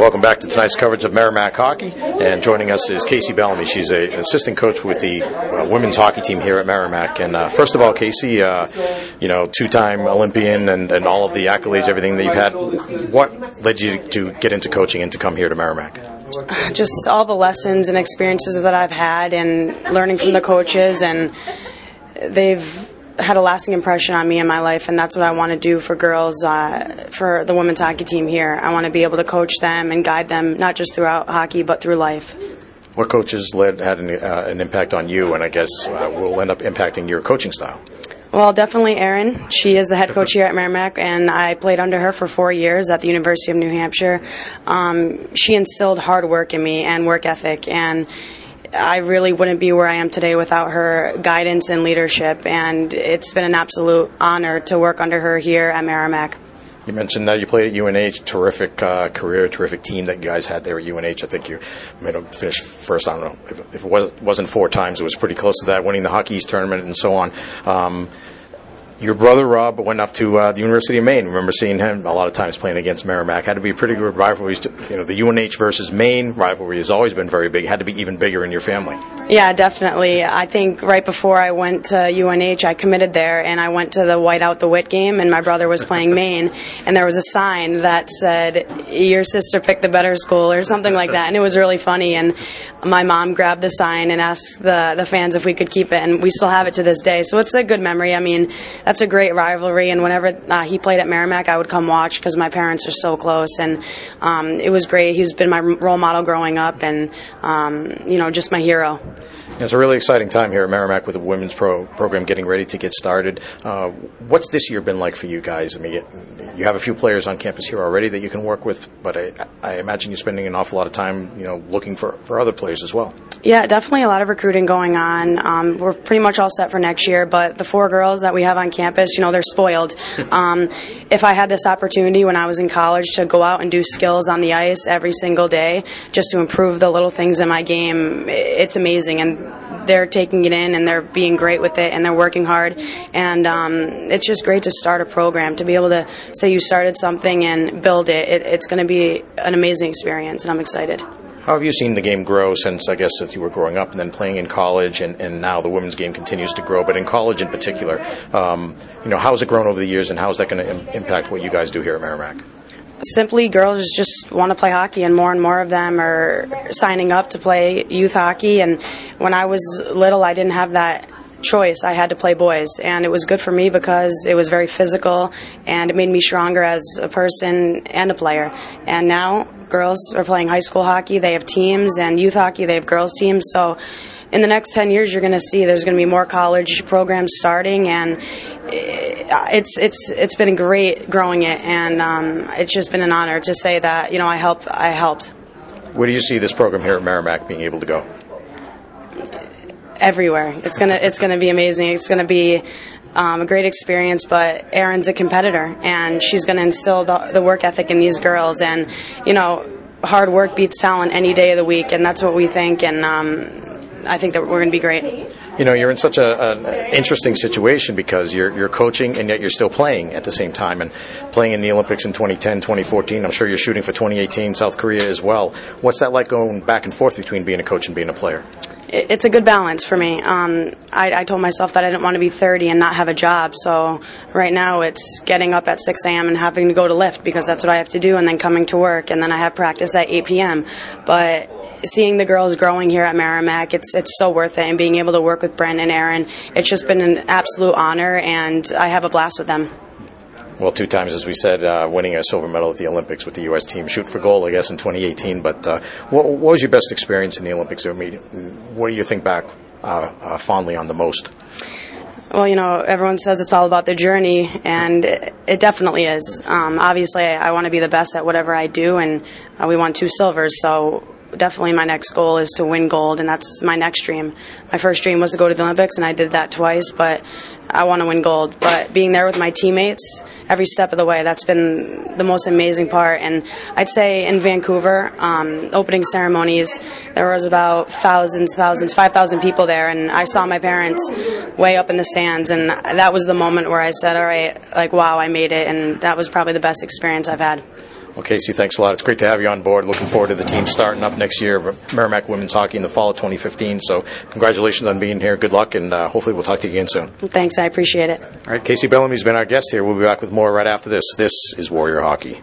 Welcome back to tonight's coverage of Merrimack Hockey. And joining us is Kacey Bellamy. She's a, an assistant coach with the uh, women's hockey team here at Merrimack. And uh, first of all, Kacey, uh, you know, two-time Olympian and, and all of the accolades, everything that you've had. What led you to get into coaching and to come here to Merrimack? Just all the lessons and experiences that I've had, and learning from the coaches, and they've had a lasting impression on me in my life, and that's what I want to do for girls, uh, for the women's hockey team here. I want to be able to coach them and guide them, not just throughout hockey, but through life. What coaches led had an, uh, an impact on you, and I guess uh, will end up impacting your coaching style? Well, definitely Erin. She is the head coach here at Merrimack, and I played under her for four years at the University of New Hampshire. Um, she instilled hard work in me and work ethic, and I really wouldn't be where I am today without her guidance and leadership. And it's been an absolute honor to work under her here at Merrimack. You mentioned that you played at UNH, terrific uh, career, terrific team that you guys had there at UNH. I think you made them finish first. I don't know if, if it was, wasn't four times, it was pretty close to that, winning the Hockey East tournament and so on. Um, your brother Rob went up to uh, the University of Maine. Remember seeing him a lot of times playing against Merrimack. Had to be a pretty good rivalry. You know, the UNH versus Maine rivalry has always been very big. Had to be even bigger in your family. Yeah, definitely. I think right before I went to UNH, I committed there, and I went to the White Out the Whit game, and my brother was playing Maine, and there was a sign that said, "Your sister picked the better school" or something like that, and it was really funny. And my mom grabbed the sign and asked the the fans if we could keep it, and we still have it to this day. So it's a good memory. I mean that's a great rivalry. And whenever uh, he played at Merrimack, I would come watch because my parents are so close. And um, it was great. He's been my role model growing up, and um, you know, just my hero. It's a really exciting time here at Merrimack with the women's pro program getting ready to get started. Uh, what's this year been like for you guys? I mean, you have a few players on campus here already that you can work with, but I, I imagine you're spending an awful lot of time, you know, looking for, for other players as well. Yeah, definitely a lot of recruiting going on. Um, we're pretty much all set for next year, but the four girls that we have on campus, you know, they're spoiled. Um, if I had this opportunity when I was in college to go out and do skills on the ice every single day just to improve the little things in my game, it's amazing. And they're taking it in and they're being great with it and they're working hard. And um, it's just great to start a program, to be able to say you started something and build it. it it's going to be an amazing experience, and I'm excited. How have you seen the game grow since, I guess, since you were growing up and then playing in college, and, and now the women's game continues to grow, but in college in particular? Um, you know, how has it grown over the years, and how is that going to Im- impact what you guys do here at Merrimack? Simply, girls just want to play hockey, and more and more of them are signing up to play youth hockey. And when I was little, I didn't have that choice. I had to play boys, and it was good for me because it was very physical and it made me stronger as a person and a player. And now girls are playing high school hockey. They have teams, and youth hockey, they have girls' teams. So in the next 10 years, you're going to see there's going to be more college programs starting, and it's it's it's been great growing it, and um, it's just been an honor to say that you know I helped I helped. Where do you see this program here at Merrimack being able to go? Everywhere. It's gonna it's gonna be amazing. It's gonna be um, a great experience, but Erin's a competitor, and she's going to instill the, the, work ethic in these girls. And, you know, hard work beats talent any day of the week, and that's what we think. And um, I think that we're going to be great. You know, you're in such a, an interesting situation because you're, you're coaching and yet you're still playing at the same time and playing in the Olympics in 2010, 2014. I'm sure you're shooting for 2018, South Korea as well. What's that like going back and forth between being a coach and being a player? It's a good balance for me. Um, I, I, told myself that I didn't want to be 30 and not have a job. So right now it's getting up at 6 a.m. and having to go to lift because that's what I have to do, and then coming to work, and then I have practice at 8 p.m. But seeing the girls growing here at Merrimack, it's it's so worth it, and being able to work with Brent and Erin, it's just been an absolute honor, and I have a blast with them well, two times, as we said, uh, winning a silver medal at the Olympics with the U.S. team. Shoot for gold, I guess, in 2018. But uh, what, what, was your best experience in the Olympics? What do you think back uh, uh, fondly on the most? Well, you know, everyone says it's all about the journey, and it, it definitely is. Um, obviously, I, I want to be the best at whatever I do, and uh, we won two silvers, so definitely my next goal is to win gold, and that's my next dream. My first dream was to go to the Olympics, and I did that twice, but I want to win gold. But being there with my teammates every step of the way, that's been the most amazing part. And I'd say in Vancouver, um, opening ceremonies, there was about thousands, thousands, 5,000 people there, and I saw my parents way up in the stands, and that was the moment where I said, all right, like, wow, I made it, and that was probably the best experience I've had. Well, Kacey, thanks a lot. It's great to have you on board. Looking forward to the team starting up next year, Merrimack Women's Hockey in the fall of 2015. So, congratulations on being here. Good luck, and uh, hopefully we'll talk to you again soon. Thanks, I appreciate it. All right, Kacey Bellamy's been our guest here. We'll be back with more right after this. This is Warrior Hockey.